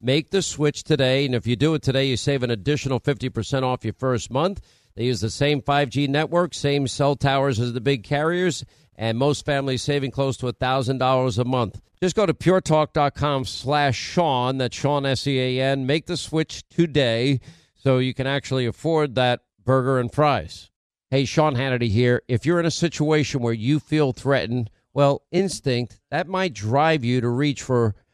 Make the switch today, and if you do it today, you save an additional fifty percent off your first month. They use the same 5G network, same cell towers as the big carriers, and most families saving close to $1,000 a month. Just go to puretalk.com slash Sean, that's Sean S-E-A-N. Make the switch today so you can actually afford that burger and fries. Hey, Sean Hannity here. If you're in a situation where you feel threatened, well, instinct, that might drive you to reach for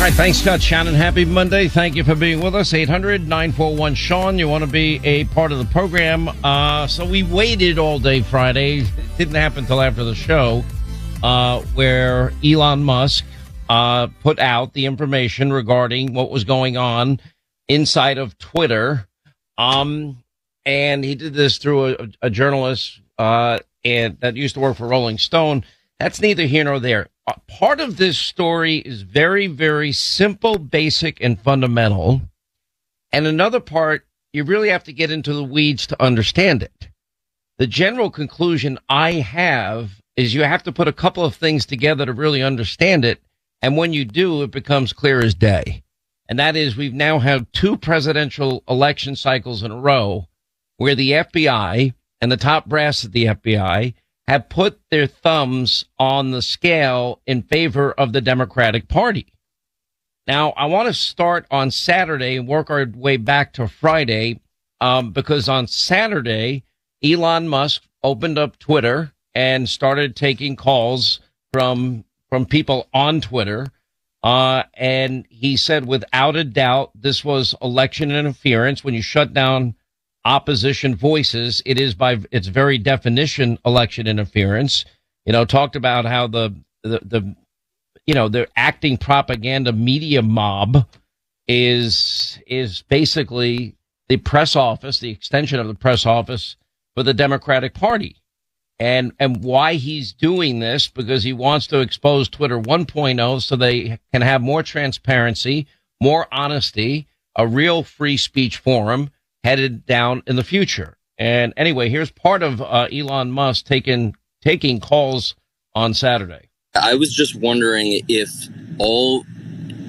All right, thanks, Scott Shannon. Happy Monday. Thank you for being with us. 800 941 Sean. You want to be a part of the program. Uh, so we waited all day Friday. It didn't happen until after the show, uh, where Elon Musk uh, put out the information regarding what was going on inside of Twitter. Um, and he did this through a, a journalist uh, and that used to work for Rolling Stone. That's neither here nor there Uh, part of this story is very, very simple, basic, and fundamental. And another part, you really have to get into the weeds to understand it. The general conclusion I have is you have to put a couple of things together to really understand it. And when you do, it becomes clear as day. And that is we've now had two presidential election cycles in a row where the FBI and the top brass of the FBI have put their thumbs on the scale in favor of the Democratic Party. Now, I want to start on Saturday and work our way back to Friday um, because on Saturday, Elon Musk opened up Twitter and started taking calls from from people on Twitter. Uh, and he said, without a doubt, this was election interference. When you shut down opposition voices. It is by its very definition election interference. You know, talked about how the, the, the you know, the acting propaganda media mob is, is basically the press office, the extension of the press office for the Democratic Party. And, and why he's doing this, because he wants to expose Twitter 1.0 so they can have more transparency, more honesty, a real free speech forum headed down in the future. And anyway, here's part of uh, Elon Musk taking taking calls on Saturday. I was just wondering if all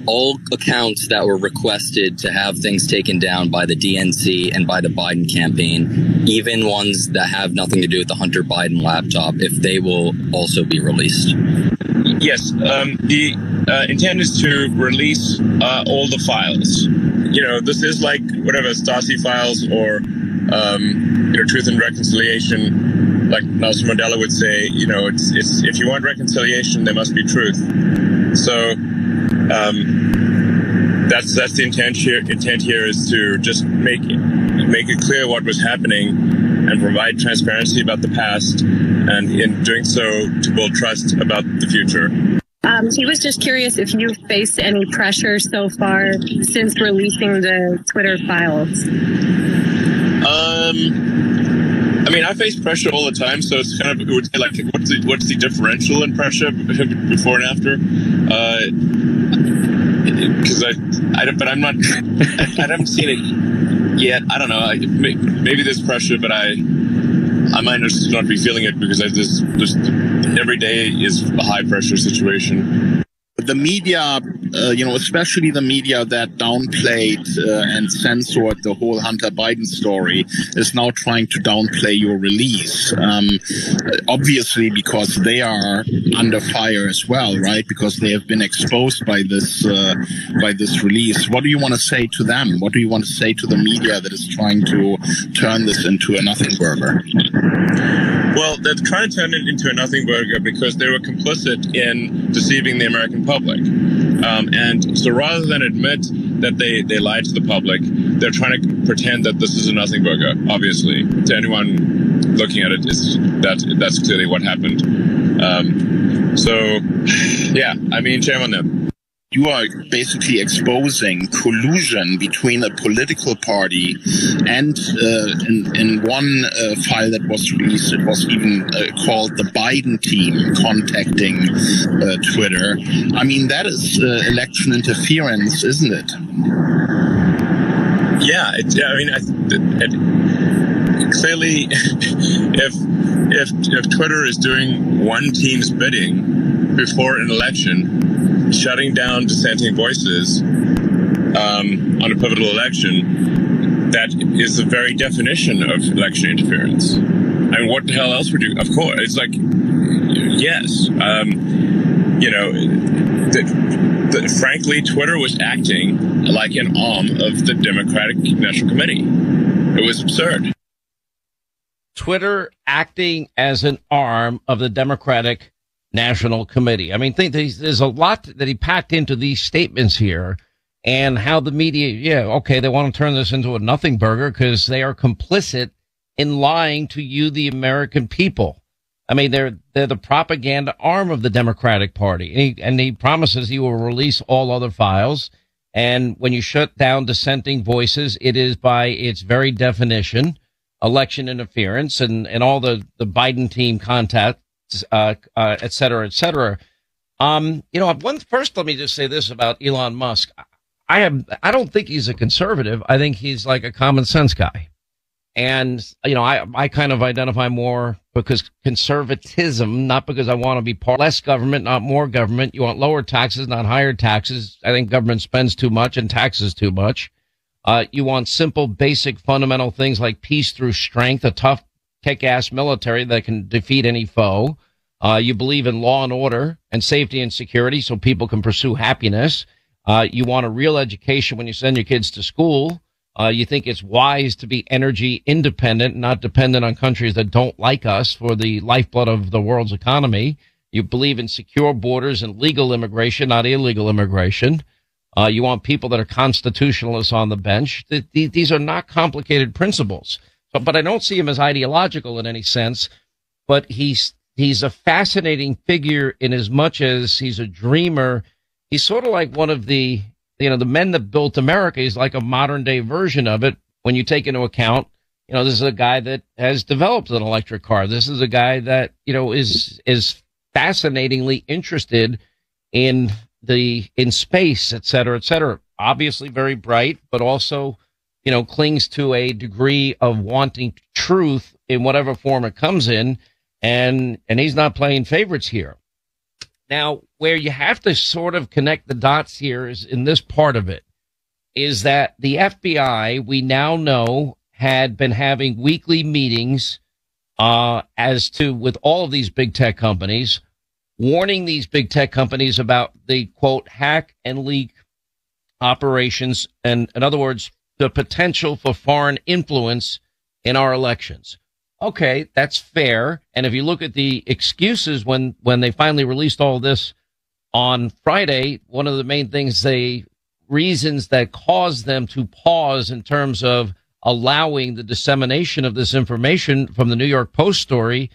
all accounts that were requested to have things taken down by the DNC and by the Biden campaign, even ones that have nothing to do with the Hunter Biden laptop, if they will also be released. Yes, um, the uh, intent is to release uh, all the files. You know, this is like whatever Stasi files or um, you know, Truth and Reconciliation. Like Nelson Mandela would say, you know, it's it's if you want reconciliation, there must be truth. So um, that's that's the intent here. Intent here is to just make make it clear what was happening and provide transparency about the past, and in doing so, to build trust about the future. Um, he was just curious if you faced any pressure so far since releasing the Twitter files. Um, I mean, I face pressure all the time, so it's kind of it would like, what's the what's the differential in pressure before and after? Because uh, I, I but I'm not, I haven't seen it yet. I don't know. I, maybe there's pressure, but I I might just not be feeling it because I just just every day is a high pressure situation. The media, uh, you know, especially the media that downplayed uh, and censored the whole Hunter Biden story, is now trying to downplay your release. Um, obviously, because they are under fire as well, right? Because they have been exposed by this uh, by this release. What do you want to say to them? What do you want to say to the media that is trying to turn this into a nothing burger? Well, they're trying to turn it into a nothing burger because they were complicit in deceiving the American public. Um, and so rather than admit that they, they lied to the public, they're trying to pretend that this is a nothing burger, obviously. To anyone looking at it, it's, that, that's clearly what happened. Um, so, yeah, I mean, shame on them you are basically exposing collusion between a political party and uh, in, in, one uh, file that was released, it was even uh, called the Biden team contacting uh, Twitter. I mean, that is uh, election interference, isn't it? Yeah, it, I mean, it, it, clearly, if if if Twitter is doing one team's bidding before an election, shutting down dissenting voices um, on a pivotal election, that is the very definition of election interference. I mean, what the hell else would you? Of course, it's like, yes, um, you know, the, frankly, Twitter was acting like an arm of the Democratic National Committee. It was absurd. Twitter acting as an arm of the Democratic National Committee. I mean, think there's a lot that he packed into these statements here and how the media, yeah, okay, they want to turn this into a nothing burger because they are complicit in lying to you, the American people. I mean, they're, they're the propaganda arm of the Democratic Party. And he, and he promises he will release all other files. And when you shut down dissenting voices, it is by its very definition election interference and, and all the, the Biden team contact uh, uh, et cetera, et cetera. Um, you know, one, first, let me just say this about Elon Musk. I am, I don't think he's a conservative. I think he's like a common sense guy. And, you know, I, I kind of identify more because conservatism, not because I want to be part less government, not more government. You want lower taxes, not higher taxes. I think government spends too much and taxes too much. Uh, you want simple, basic, fundamental things like peace through strength, a tough kick-ass military that can defeat any foe. Uh, you believe in law and order and safety and security so people can pursue happiness. Uh, you want a real education when you send your kids to school. Uh, you think it's wise to be energy independent, not dependent on countries that don't like us for the lifeblood of the world's economy. You believe in secure borders and legal immigration, not illegal immigration. Uh, you want people that are constitutionalists on the bench. these are not complicated principles. But, but I don't see him as ideological in any sense. But he's he's a fascinating figure in as much as he's a dreamer. He's sort of like one of the you know the men that built America. He's like a modern day version of it when you take into account. You know, this is a guy that has developed an electric car. This is a guy that you know is is fascinatingly interested in the in space, et cetera, et cetera. Obviously very bright, but also you know, clings to a degree of wanting truth in whatever form it comes in. And, and he's not playing favorites here. Now, where you have to sort of connect the dots here is in this part of it is that the FBI, we now know, had been having weekly meetings uh, as to with all of these big tech companies, warning these big tech companies about the quote hack and leak operations, and in other words, the potential for foreign influence in our elections. Okay, that's fair. And if you look at the excuses when, when they finally released all this on Friday, one of the main things they reasons that caused them to pause in terms of allowing the dissemination of this information from the New York Post story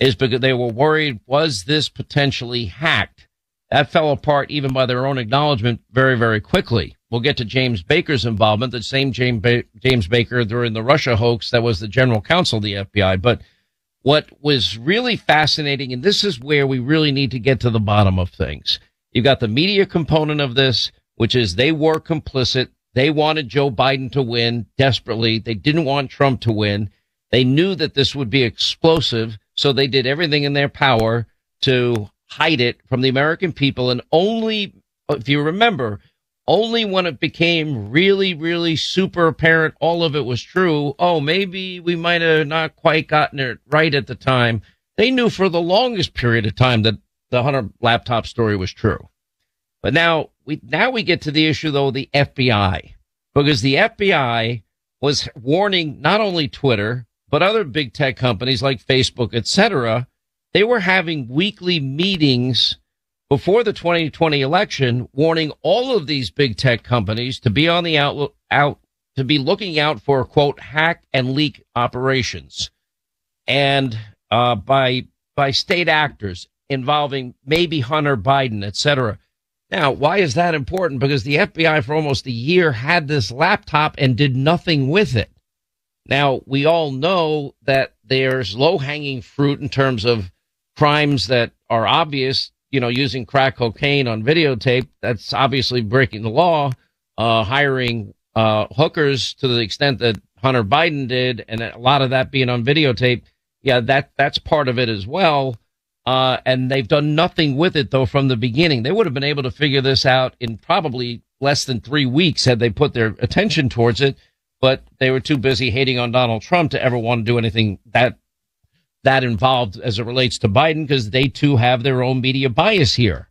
is because they were worried was this potentially hacked? That fell apart even by their own acknowledgement very, very quickly. We'll get to James Baker's involvement, the same James, ba- James Baker during the Russia hoax that was the general counsel of the FBI. But what was really fascinating, and this is where we really need to get to the bottom of things. You've got the media component of this, which is they were complicit. They wanted Joe Biden to win desperately. They didn't want Trump to win. They knew that this would be explosive. So they did everything in their power to hide it from the American people. And only, if you remember, only when it became really, really super apparent all of it was true. Oh, maybe we might have not quite gotten it right at the time. They knew for the longest period of time that the Hunter laptop story was true. But now we, now we get to the issue though, the FBI, because the FBI was warning not only Twitter, but other big tech companies like Facebook, etc. They were having weekly meetings before the 2020 election, warning all of these big tech companies to be on the out, out to be looking out for quote hack and leak operations, and uh, by by state actors involving maybe Hunter Biden, etc. Now, why is that important? Because the FBI for almost a year had this laptop and did nothing with it. Now, we all know that there's low hanging fruit in terms of crimes that are obvious, you know, using crack cocaine on videotape. That's obviously breaking the law, uh, hiring, uh, hookers to the extent that Hunter Biden did, and a lot of that being on videotape. Yeah, that, that's part of it as well. Uh, and they've done nothing with it though from the beginning. They would have been able to figure this out in probably less than three weeks had they put their attention towards it, but they were too busy hating on Donald Trump to ever want to do anything that that involved as it relates to Biden because they too have their own media bias here.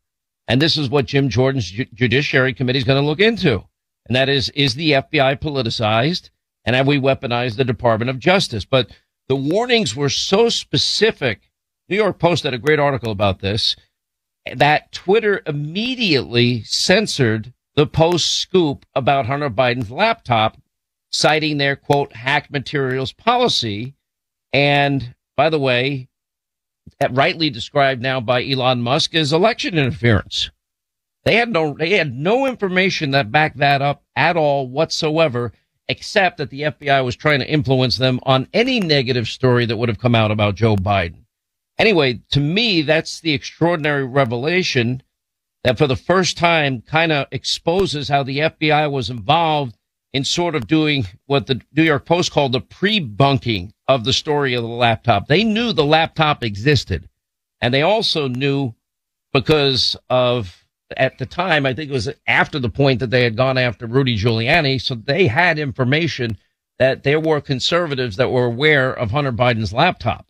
And this is what Jim Jordan's Ju- Judiciary Committee is going to look into. And that is, is the FBI politicized and have we weaponized the Department of Justice? But the warnings were so specific New York Post had a great article about this that Twitter immediately censored the Post scoop about Hunter Biden's laptop, citing their quote hack materials policy. And by the way, rightly described now by Elon Musk as election interference. They had no, they had no information that backed that up at all whatsoever, except that the FBI was trying to influence them on any negative story that would have come out about Joe Biden. Anyway, to me, that's the extraordinary revelation that for the first time kind of exposes how the FBI was involved in sort of doing what the New York Post called the pre-bunking of the story of the laptop. They knew the laptop existed. And they also knew because of at the time, I think it was after the point that they had gone after Rudy Giuliani. So they had information that there were conservatives that were aware of Hunter Biden's laptop.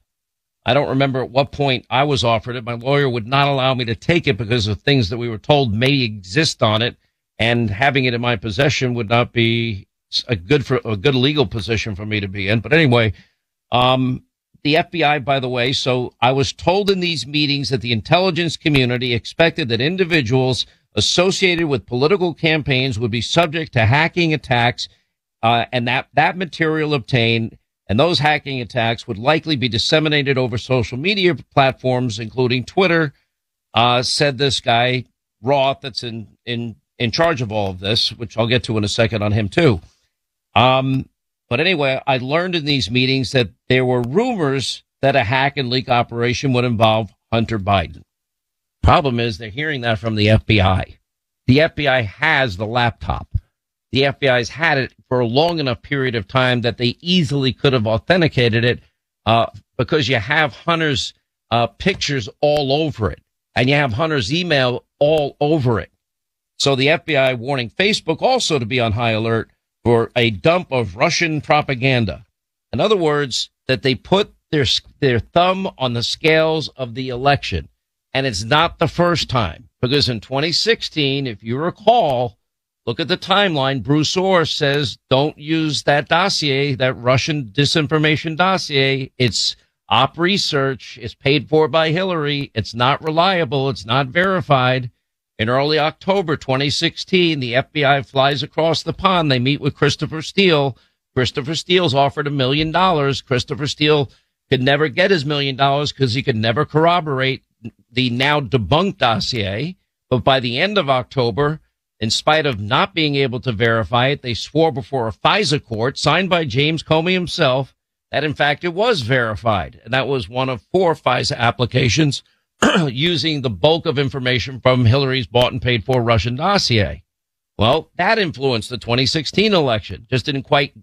I don't remember at what point I was offered it. My lawyer would not allow me to take it because of things that we were told may exist on it, and having it in my possession would not be a good for a good legal position for me to be in. But anyway, um, the FBI, by the way, so I was told in these meetings that the intelligence community expected that individuals associated with political campaigns would be subject to hacking attacks, uh, and that that material obtained and those hacking attacks would likely be disseminated over social media platforms, including Twitter, uh, said this guy, Roth, that's in, in, in charge of all of this, which I'll get to in a second on him too. Um, but anyway, I learned in these meetings that there were rumors that a hack and leak operation would involve Hunter Biden. Problem is they're hearing that from the FBI. The FBI has the laptop the FBI's had it for a long enough period of time that they easily could have authenticated it uh, because you have Hunter's uh, pictures all over it and you have Hunter's email all over it. So the FBI warning Facebook also to be on high alert for a dump of Russian propaganda. In other words, that they put their their thumb on the scales of the election. And it's not the first time because in 2016, if you recall, Look at the timeline. Bruce Ohr says don't use that dossier, that Russian disinformation dossier. It's op research. It's paid for by Hillary. It's not reliable. It's not verified. In early October 2016, the FBI flies across the pond. They meet with Christopher Steele. Christopher Steele's offered a million dollars. Christopher Steele could never get his million dollars because he could never corroborate the now debunked dossier. But by the end of October, in spite of not being able to verify it, they swore before a FISA court signed by James Comey himself that in fact it was verified. And that was one of four FISA applications using the bulk of information from Hillary's bought and paid for Russian dossier. Well, that influenced the 2016 election. Just didn't quite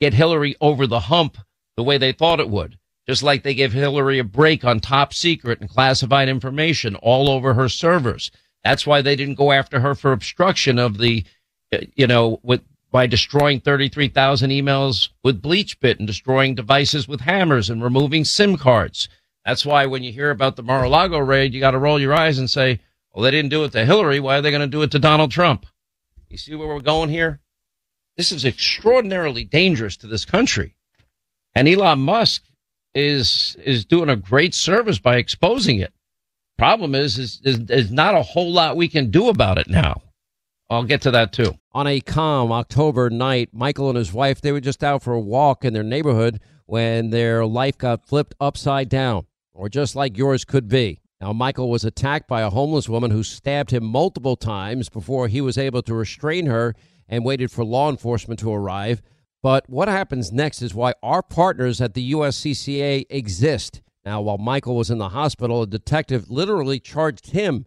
get Hillary over the hump the way they thought it would. Just like they gave Hillary a break on top secret and classified information all over her servers. That's why they didn't go after her for obstruction of the, uh, you know, with by destroying 33,000 emails with BleachBit and destroying devices with hammers and removing SIM cards. That's why when you hear about the Mar-a-Lago raid, you got to roll your eyes and say, well, they didn't do it to Hillary. Why are they going to do it to Donald Trump? You see where we're going here? This is extraordinarily dangerous to this country. And Elon Musk is, is doing a great service by exposing it. Problem is, is, is, not a whole lot we can do about it now. I'll get to that too. On a calm October night, Michael and his wife, they were just out for a walk in their neighborhood when their life got flipped upside down, or just like yours could be. Now, Michael was attacked by a homeless woman who stabbed him multiple times before he was able to restrain her and waited for law enforcement to arrive. But what happens next is why our partners at the USCCA exist. Now, while Michael was in the hospital, a detective literally charged him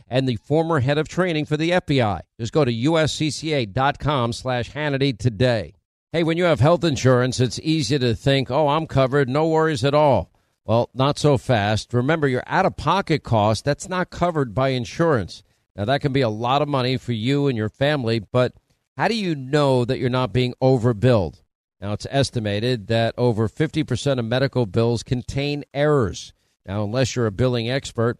and the former head of training for the FBI. Just go to uscca.com slash Hannity today. Hey, when you have health insurance, it's easy to think, oh, I'm covered, no worries at all. Well, not so fast. Remember, your out of pocket cost, that's not covered by insurance. Now, that can be a lot of money for you and your family, but how do you know that you're not being overbilled? Now, it's estimated that over 50% of medical bills contain errors. Now, unless you're a billing expert,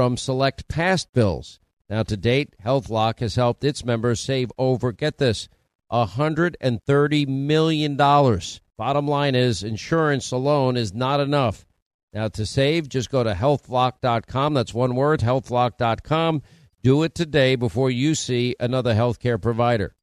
from select past bills. Now, to date, HealthLock has helped its members save over, get this, $130 million. Bottom line is, insurance alone is not enough. Now, to save, just go to healthlock.com. That's one word, healthlock.com. Do it today before you see another healthcare provider.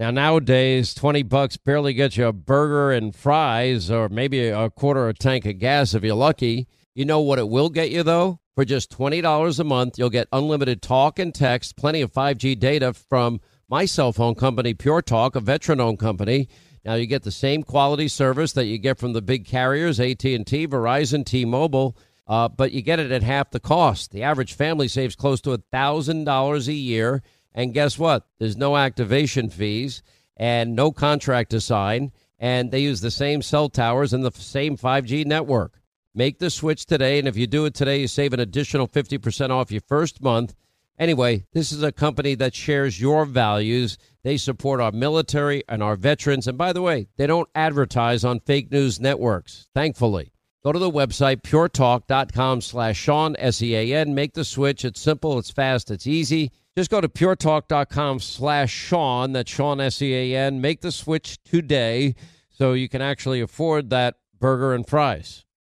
Now nowadays, twenty bucks barely gets you a burger and fries, or maybe a quarter of a tank of gas if you're lucky. You know what it will get you though? For just twenty dollars a month, you'll get unlimited talk and text, plenty of five G data from my cell phone company, Pure Talk, a veteran-owned company. Now you get the same quality service that you get from the big carriers, AT and T, Verizon, T-Mobile. Uh, but you get it at half the cost. The average family saves close to a thousand dollars a year and guess what? There's no activation fees and no contract to sign. And they use the same cell towers and the same 5G network. Make the switch today. And if you do it today, you save an additional 50% off your first month. Anyway, this is a company that shares your values. They support our military and our veterans. And by the way, they don't advertise on fake news networks, thankfully. Go to the website, puretalk.com slash Sean, S-E-A-N. Make the switch. It's simple, it's fast, it's easy. Just go to puretalk.com slash Sean, that's Sean, S-E-A-N. Make the switch today so you can actually afford that burger and fries.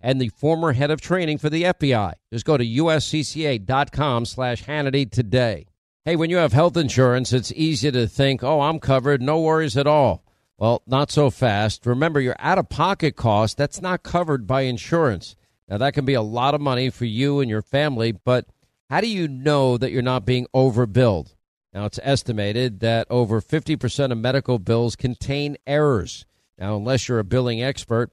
and the former head of training for the FBI. Just go to uscca.com slash Hannity today. Hey, when you have health insurance, it's easy to think, oh, I'm covered, no worries at all. Well, not so fast. Remember, your out of pocket cost, that's not covered by insurance. Now, that can be a lot of money for you and your family, but how do you know that you're not being overbilled? Now, it's estimated that over 50% of medical bills contain errors. Now, unless you're a billing expert,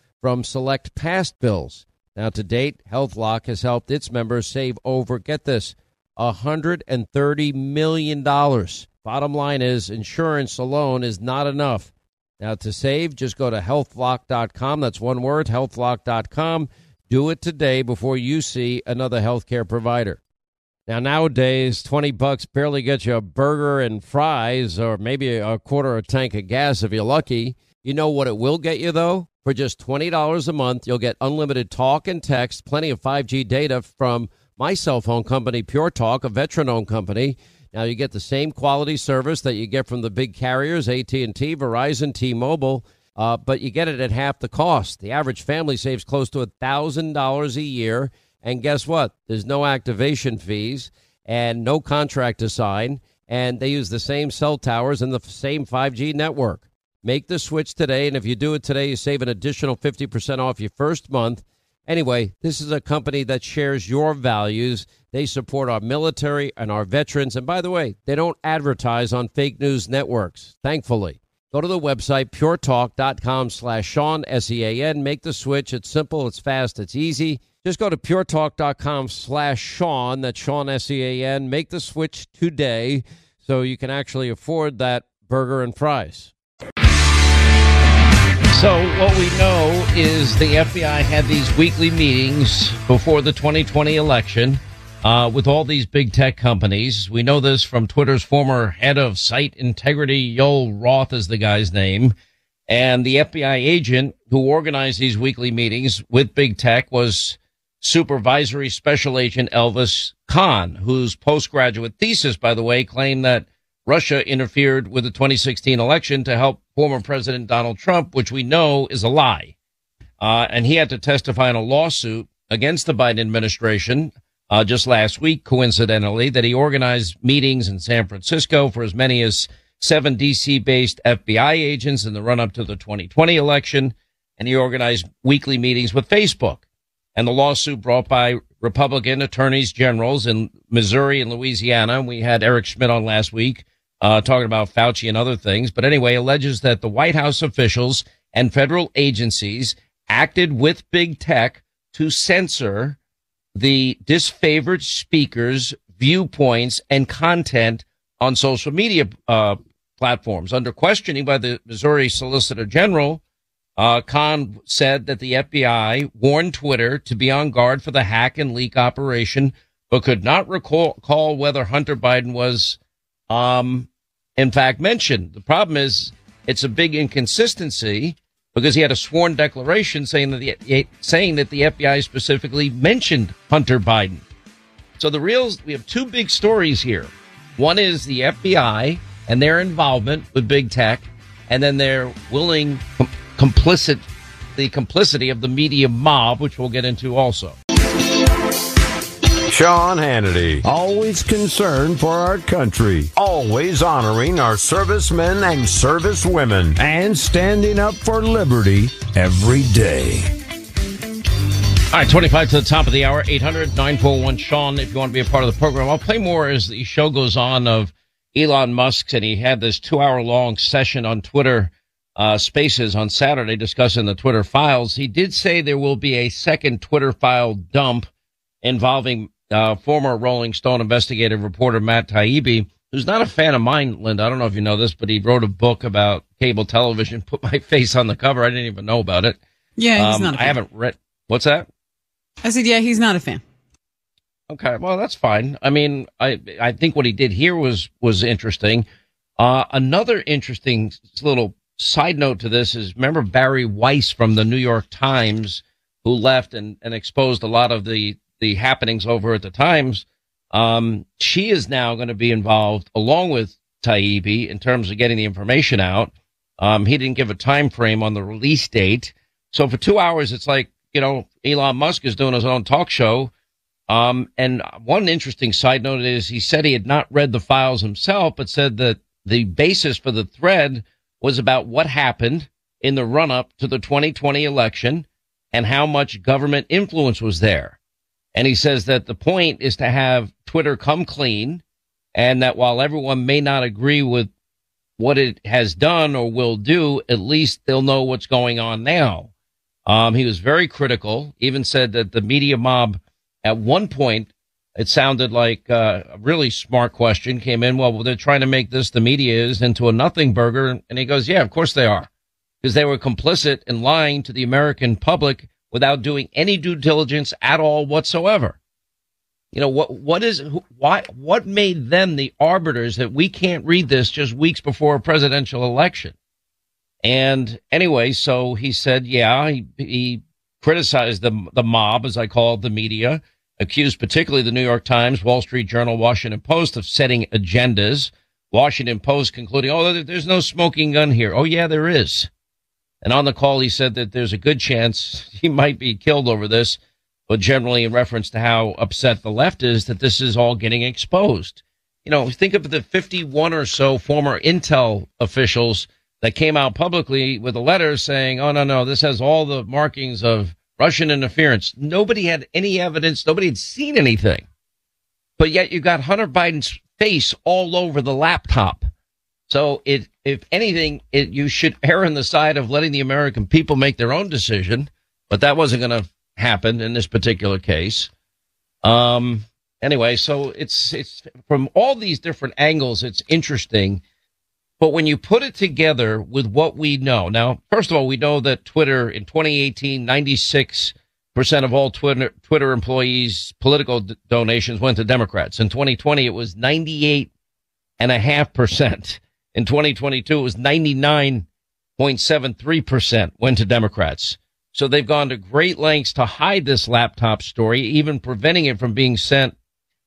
from select past bills. Now, to date, HealthLock has helped its members save over, get this, $130 million. Bottom line is, insurance alone is not enough. Now, to save, just go to healthlock.com. That's one word, healthlock.com. Do it today before you see another healthcare provider. Now nowadays, twenty bucks barely gets you a burger and fries, or maybe a quarter of a tank of gas if you're lucky. You know what it will get you though? For just twenty dollars a month, you'll get unlimited talk and text, plenty of five G data from my cell phone company, Pure Talk, a veteran-owned company. Now you get the same quality service that you get from the big carriers, AT and T, Verizon, T-Mobile. Uh, but you get it at half the cost. The average family saves close to a thousand dollars a year and guess what? There's no activation fees and no contract to sign. And they use the same cell towers and the same 5G network. Make the switch today. And if you do it today, you save an additional 50% off your first month. Anyway, this is a company that shares your values. They support our military and our veterans. And by the way, they don't advertise on fake news networks, thankfully. Go to the website, puretalk.com slash Sean, S-E-A-N. Make the switch. It's simple, it's fast, it's easy. Just go to puretalk.com slash Sean, that's Sean, S-E-A-N. Make the switch today so you can actually afford that burger and fries. So, what we know is the FBI had these weekly meetings before the 2020 election uh, with all these big tech companies. We know this from Twitter's former head of site integrity, Yoel Roth is the guy's name. And the FBI agent who organized these weekly meetings with big tech was Supervisory Special Agent Elvis Kahn, whose postgraduate thesis, by the way, claimed that Russia interfered with the 2016 election to help former President Donald Trump, which we know is a lie. Uh, and he had to testify in a lawsuit against the Biden administration uh, just last week, coincidentally, that he organized meetings in San Francisco for as many as seven DC based FBI agents in the run up to the 2020 election. And he organized weekly meetings with Facebook and the lawsuit brought by Republican attorneys generals in Missouri and Louisiana. We had Eric Schmitt on last week uh, talking about Fauci and other things. But anyway, alleges that the White House officials and federal agencies acted with big tech to censor the disfavored speakers' viewpoints and content on social media uh, platforms. Under questioning by the Missouri Solicitor General, uh, Kahn said that the FBI warned Twitter to be on guard for the hack and leak operation, but could not recall, recall whether Hunter Biden was, um, in fact, mentioned. The problem is it's a big inconsistency because he had a sworn declaration saying that the saying that the FBI specifically mentioned Hunter Biden. So the real we have two big stories here. One is the FBI and their involvement with big tech, and then their willing complicit, the complicity of the media mob, which we'll get into also. Sean Hannity, always concerned for our country, always honoring our servicemen and servicewomen, and standing up for liberty every day. All right, 25 to the top of the hour, 800 941 Sean, if you want to be a part of the program. I'll play more as the show goes on of Elon Musk, and he had this two hour long session on Twitter uh, Spaces on Saturday discussing the Twitter files. He did say there will be a second Twitter file dump involving uh, former Rolling Stone investigative reporter Matt Taibbi who's not a fan of mine, Linda. I don't know if you know this, but he wrote a book about cable television, put my face on the cover. I didn't even know about it. Yeah, he's um, not. I haven't read. What's that? I said, yeah, he's not a fan. Okay, well, that's fine. I mean, I I think what he did here was was interesting. Uh, another interesting little side note to this is remember Bari Weiss from the New York Times who left and, and exposed a lot of the, the happenings over at the Times. Um, she is now going to be involved along with Taibbi in terms of getting the information out. Um, he didn't give a time frame on the release date. So for two hours, it's like, you know, Elon Musk is doing his own talk show. Um, and one interesting side note is he said he had not read the files himself, but said that the basis for the thread was about what happened in the run up to the 2020 election and how much government influence was there. And he says that the point is to have Twitter come clean and that while everyone may not agree with what it has done or will do, at least they'll know what's going on now. Um, he was very critical, even said that the media mob at one point, it sounded like uh, a really smart question came in. Well, they're trying to make this, the media is, into a nothing burger. And he goes, yeah, of course they are because they were complicit in lying to the American public without doing any due diligence at all whatsoever. You know, what, what is, why, what made them the arbiters that we can't read this just weeks before a presidential election? And anyway, so he said, yeah, he, he criticized the, the mob, as I call it, the media, accused particularly the New York Times, Wall Street Journal, Washington Post of setting agendas. Washington Post concluding, oh, there's no smoking gun here. Oh, yeah, there is. And on the call, he said that there's a good chance he might be killed over this, but generally in reference to how upset the left is that this is all getting exposed. You know, think of the 51 or so former Intel officials that came out publicly with a letter saying, oh, no, no, this has all the markings of Russian interference. Nobody had any evidence. Nobody had seen anything. But yet you got Hunter Biden's face all over the laptop. So it, if anything, it, you should err on the side of letting the American people make their own decision. But that wasn't going to happen in this particular case. Um, anyway, so it's, it's from all these different angles, it's interesting. But when you put it together with what we know, now, first of all, we know that Twitter in 2018, 96 percent of all Twitter, Twitter employees' political d- donations went to Democrats. In 2020, it was 98 and a half percent. In 2022, it was 99.73% went to Democrats. So they've gone to great lengths to hide this laptop story, even preventing it from being sent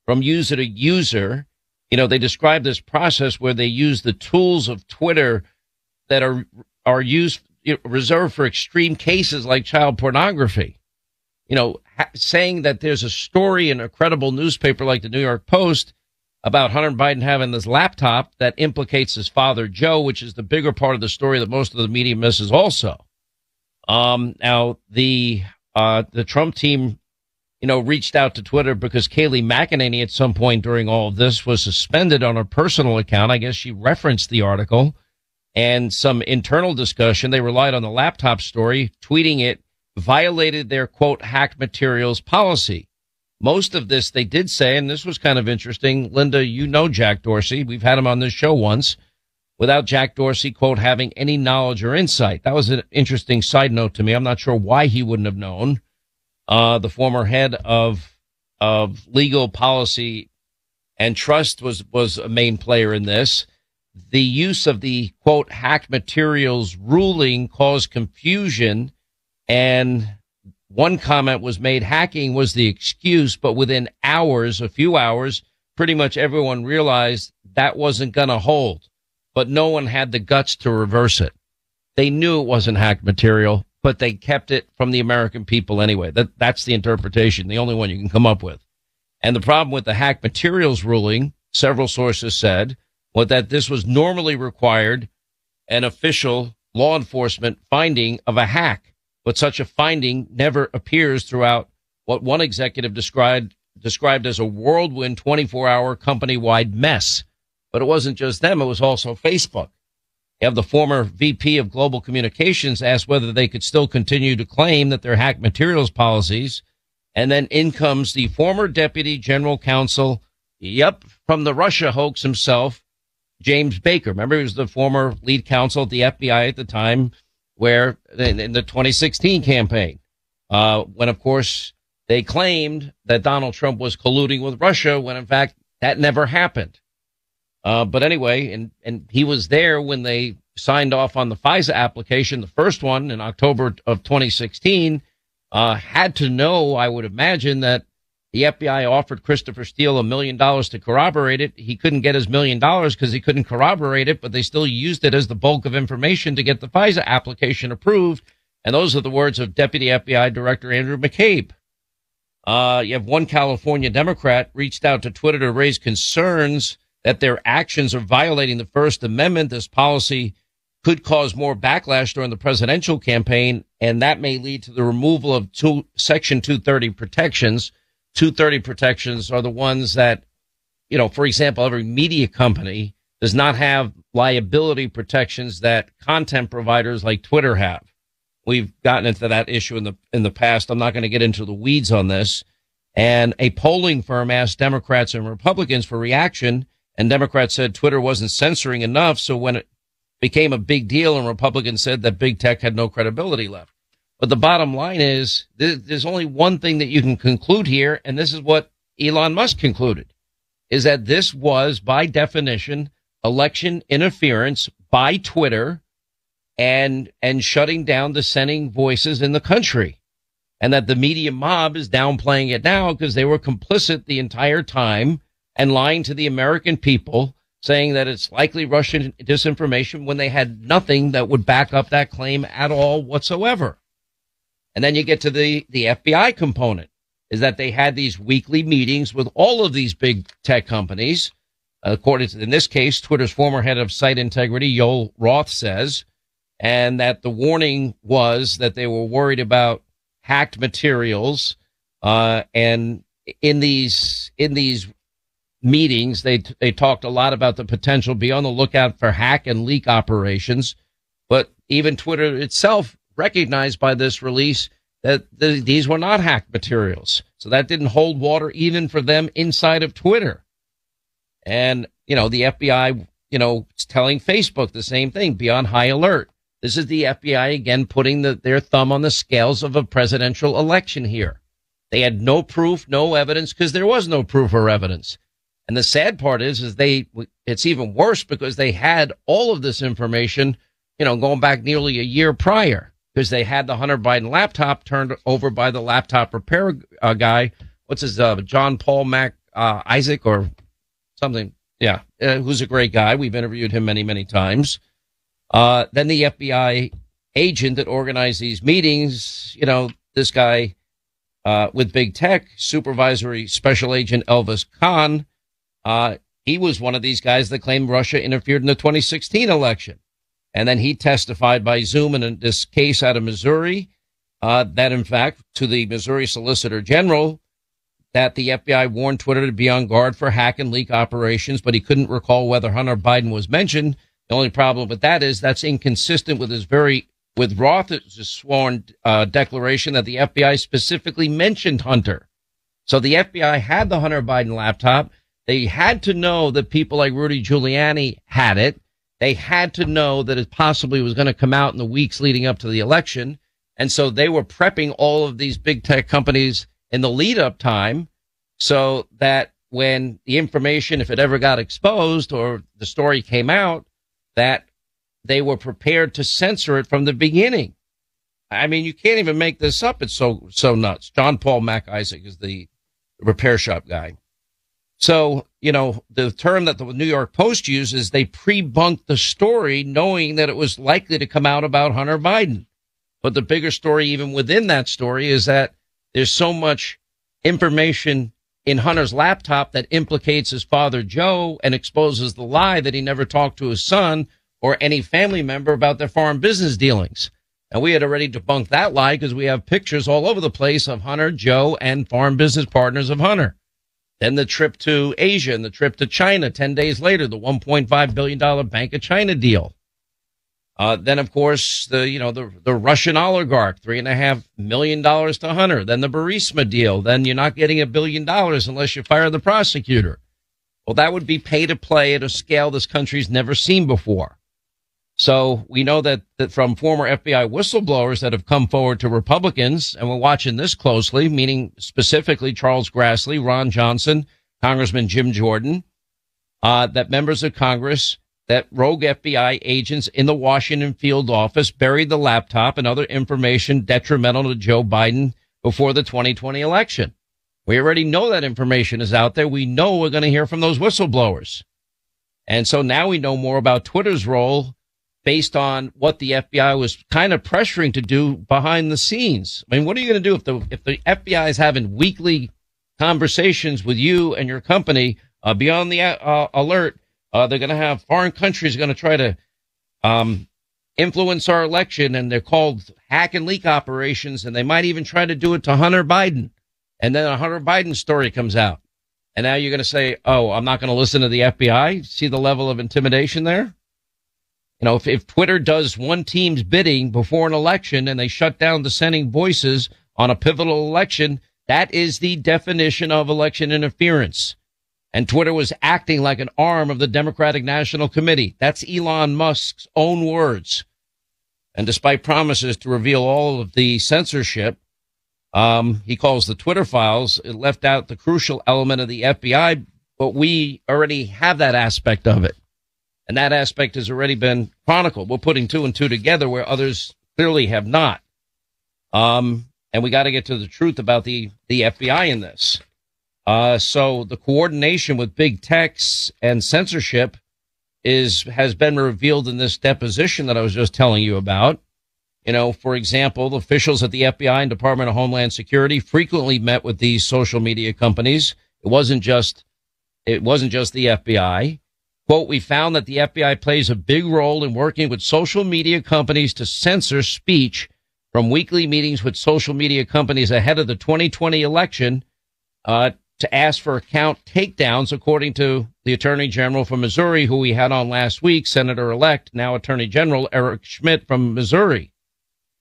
from user to user. You know, they describe this process where they use the tools of Twitter that are, are used, reserved for extreme cases like child pornography. You know, ha- saying that there's a story in a credible newspaper like the New York Post about Hunter Biden having this laptop that implicates his father, Joe, which is the bigger part of the story that most of the media misses also. Um, now the, uh, the Trump team, you know, reached out to Twitter because Kayleigh McEnany at some point during all of this was suspended on her personal account. I guess she referenced the article and some internal discussion. They relied on the laptop story, tweeting it violated their quote hack materials policy. Most of this they did say, and this was kind of interesting. Linda, you know Jack Dorsey. We've had him on this show once without Jack Dorsey, quote, having any knowledge or insight. That was an interesting side note to me. I'm not sure why he wouldn't have known. Uh, the former head of, of legal policy and trust was, was a main player in this. The use of the quote, hack materials ruling caused confusion and one comment was made hacking was the excuse, but within hours, a few hours, pretty much everyone realized that wasn't going to hold, but no one had the guts to reverse it. They knew it wasn't hacked material, but they kept it from the American people anyway. That, that's the interpretation, the only one you can come up with. And the problem with the hack materials ruling, several sources said, was that this was normally required an official law enforcement finding of a hack but such a finding never appears throughout what one executive described described as a whirlwind 24 hour company wide mess. But it wasn't just them. It was also Facebook. You have the former VP of global communications asked whether they could still continue to claim that their hack materials policies. And then in comes the former deputy general counsel Yep, from the Russia hoax himself, James Baker. Remember, he was the former lead counsel at the FBI at the time, where in, the 2016 campaign, uh, when of course they claimed that Donald Trump was colluding with Russia, when in fact that never happened. Uh, but anyway, and and he was there when they signed off on the FISA application, the first one in October of 2016. Uh, had to know, I would imagine, that the FBI offered Christopher Steele a million dollars to corroborate it. He couldn't get his million dollars because he couldn't corroborate it, but they still used it as the bulk of information to get the FISA application approved. And those are the words of Deputy FBI Director Andrew McCabe. Uh, you have one California Democrat reached out to Twitter to raise concerns that their actions are violating the First Amendment. This policy could cause more backlash during the presidential campaign, and that may lead to the removal of two, Section 230 protections. 230 protections are the ones that, you know, for example, every media company does not have liability protections that content providers like Twitter have. We've gotten into that issue in the in the past. I'm not going to get into the weeds on this. And a polling firm asked Democrats and Republicans for reaction, and Democrats said Twitter wasn't censoring enough. So when it became a big deal, and Republicans said that big tech had no credibility left. But the bottom line is there's only one thing that you can conclude here, and this is what Elon Musk concluded, is that this was by definition election interference by Twitter and and shutting down dissenting voices in the country. And that the media mob is downplaying it now because they were complicit the entire time and lying to the American people, saying that it's likely Russian disinformation when they had nothing that would back up that claim at all whatsoever. And then you get to the, the FBI component is that they had these weekly meetings with all of these big tech companies. According to, in this case, Twitter's former head of site integrity, Joel Roth says, and that the warning was that they were worried about hacked materials. Uh, and in these, in these meetings, they, they talked a lot about the potential be on the lookout for hack and leak operations. But even Twitter itself recognized by this release that th- these were not hacked materials. So that didn't hold water even for them inside of Twitter. And, you know, the FBI, you know, is telling Facebook the same thing, be on high alert. This is the FBI again putting the, their thumb on the scales of a presidential election here. They had no proof, no evidence because there was no proof or evidence. And the sad part is, is they, it's even worse because they had all of this information, you know, going back nearly a year prior because they had the Hunter Biden laptop turned over by the laptop repair uh, guy. What's his, uh, John Paul Mac, uh, Isaac or something. Yeah. Uh, who's a great guy. We've interviewed him many, many times. Uh, then the FBI agent that organized these meetings, you know, this guy, uh, with big tech supervisory special agent Elvis uh, he was one of these guys that claimed Russia interfered in the 2016 election. And then he testified by Zoom in this case out of Missouri, uh, that in fact, to the Missouri Solicitor General, that the FBI warned Twitter to be on guard for hack and leak operations, but he couldn't recall whether Hunter Biden was mentioned. The only problem with that is that's inconsistent with his very with Roth's sworn uh, declaration that the FBI specifically mentioned Hunter. So the FBI had the Hunter Biden laptop. They had to know that people like Rudy Giuliani had it. They had to know that it possibly was going to come out in the weeks leading up to the election. And so they were prepping all of these big tech companies in the lead up time so that when the information, if it ever got exposed or the story came out, that they were prepared to censor it from the beginning. I mean, you can't even make this up. It's so, so nuts. John Paul Mac Isaac is the repair shop guy. So, you know, the term that the New York Post uses, they pre-bunked the story knowing that it was likely to come out about Hunter Biden. But the bigger story, even within that story, is that there's so much information in Hunter's laptop that implicates his father, Joe, and exposes the lie that he never talked to his son or any family member about their foreign business dealings. And we had already debunked that lie because we have pictures all over the place of Hunter, Joe, and foreign business partners of Hunter. Then the trip to Asia and the trip to China 10 days later, the $1.5 billion Bank of China deal. Uh, then, of course, the, you know, the, the Russian oligarch, three and a half million dollars to Hunter. Then the Burisma deal. Then you're not getting a billion dollars unless you fire the prosecutor. Well, that would be pay to play at a scale this country's never seen before. So we know that, that from former FBI whistleblowers that have come forward to Republicans, and we're watching this closely, meaning specifically Charles Grassley, Ron Johnson, Congressman Jim Jordan, uh, that members of Congress, that rogue FBI agents in the Washington field office buried the laptop and other information detrimental to Joe Biden before the 2020 election. We already know that information is out there. We know we're going to hear from those whistleblowers. And so now we know more about Twitter's role based on what the FBI was kind of pressuring to do behind the scenes. I mean, what are you going to do if the if the FBI is having weekly conversations with you and your company uh, beyond the uh, alert? Uh, they're going to have foreign countries going to try to um, influence our election, and they're called hack and leak operations, and they might even try to do it to Hunter Biden. And then a Hunter Biden story comes out. And now you're going to say, oh, I'm not going to listen to the FBI. See the level of intimidation there? You know, if, if Twitter does one team's bidding before an election and they shut down dissenting voices on a pivotal election, that is the definition of election interference. And Twitter was acting like an arm of the Democratic National Committee. That's Elon Musk's own words. And despite promises to reveal all of the censorship, um, he calls the Twitter files. It left out the crucial element of the FBI, but we already have that aspect of it. And that aspect has already been chronicled. We're putting two and two together where others clearly have not. Um, and we got to get to the truth about the, the FBI in this. Uh, so the coordination with big techs and censorship is, has been revealed in this deposition that I was just telling you about. You know, for example, officials at the FBI and Department of Homeland Security frequently met with these social media companies. It wasn't just, it wasn't just the FBI. Quote, we found that the FBI plays a big role in working with social media companies to censor speech from weekly meetings with social media companies ahead of the 2020 election, uh, to ask for account takedowns, according to the Attorney General from Missouri, who we had on last week, Senator elect, now Attorney General Eric Schmitt from Missouri.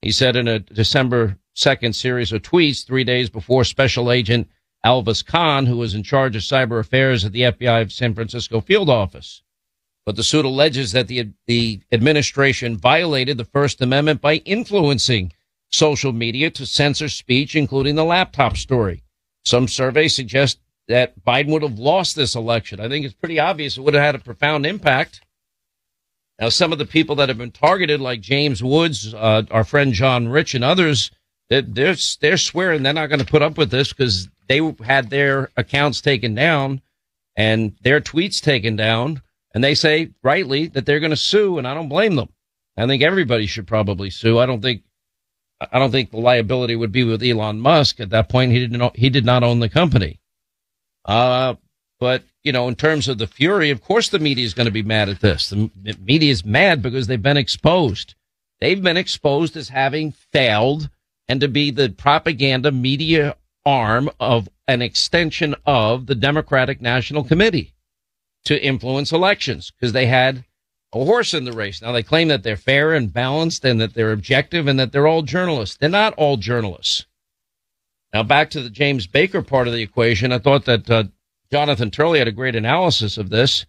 He said in a December 2nd series of tweets, three days before Special Agent Elvis Chan, who was in charge of cyber affairs at the FBI of San Francisco field office. But the suit alleges that the, the administration violated the First Amendment by influencing social media to censor speech, including the laptop story. Some surveys suggest that Biden would have lost this election. I think it's pretty obvious it would have had a profound impact. Now, some of the people that have been targeted, like James Woods, uh, our friend John Rich, and others, they're they're, they're swearing they're not going to put up with this because they had their accounts taken down and their tweets taken down, and they say rightly that they're going to sue, and I don't blame them. I think everybody should probably sue. I don't think I don't think the liability would be with Elon Musk at that point. He didn't he did not own the company. Uh, but you know, in terms of the fury, of course the media is going to be mad at this. The media is mad because they've been exposed. They've been exposed as having failed and to be the propaganda media arm of an extension of the Democratic National Committee to influence elections because they had a horse in the race. Now they claim that they're fair and balanced and that they're objective and that they're all journalists. They're not all journalists. Now back to the James Baker part of the equation. I thought that uh, Jonathan Turley had a great analysis of this.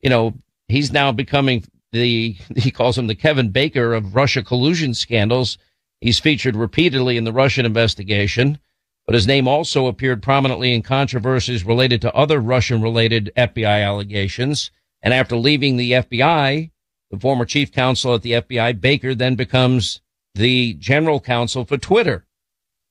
You know, he's now becoming the, he calls him the Kevin Baker of Russia collusion scandals. He's featured repeatedly in the Russian investigation, but his name also appeared prominently in controversies related to other Russian related FBI allegations. And after leaving the FBI, the former chief counsel at the FBI, Baker, then becomes the general counsel for Twitter.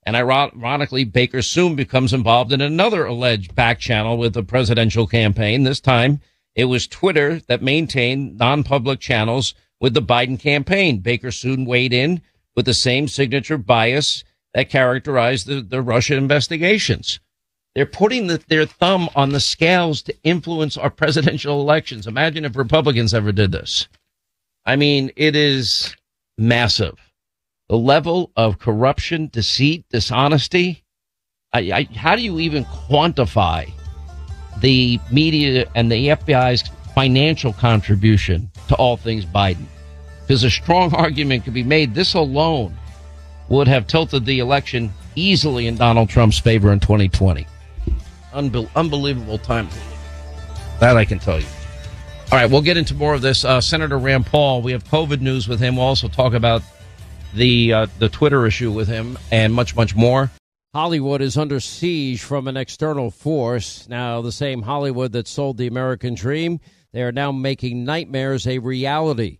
And ironically, Baker soon becomes involved in another alleged back channel with the presidential campaign. This time it was Twitter that maintained non-public channels with the Biden campaign. Baker soon weighed in with the same signature bias that characterized the, the Russia investigations. They're putting the, their thumb on the scales to influence our presidential elections. Imagine if Republicans ever did this. I mean, it is massive the level of corruption, deceit, dishonesty. I, I, how do you even quantify the media and the FBI's financial contribution to all things Biden? Because a strong argument could be made this alone would have tilted the election easily in Donald Trump's favor in 2020. Unbe- unbelievable time. That I can tell you. All right, we'll get into more of this. Uh, Senator Rand Paul, we have COVID news with him. We'll also talk about the uh, the Twitter issue with him and much, much more. Hollywood is under siege from an external force. Now, the same Hollywood that sold the American dream, they are now making nightmares a reality.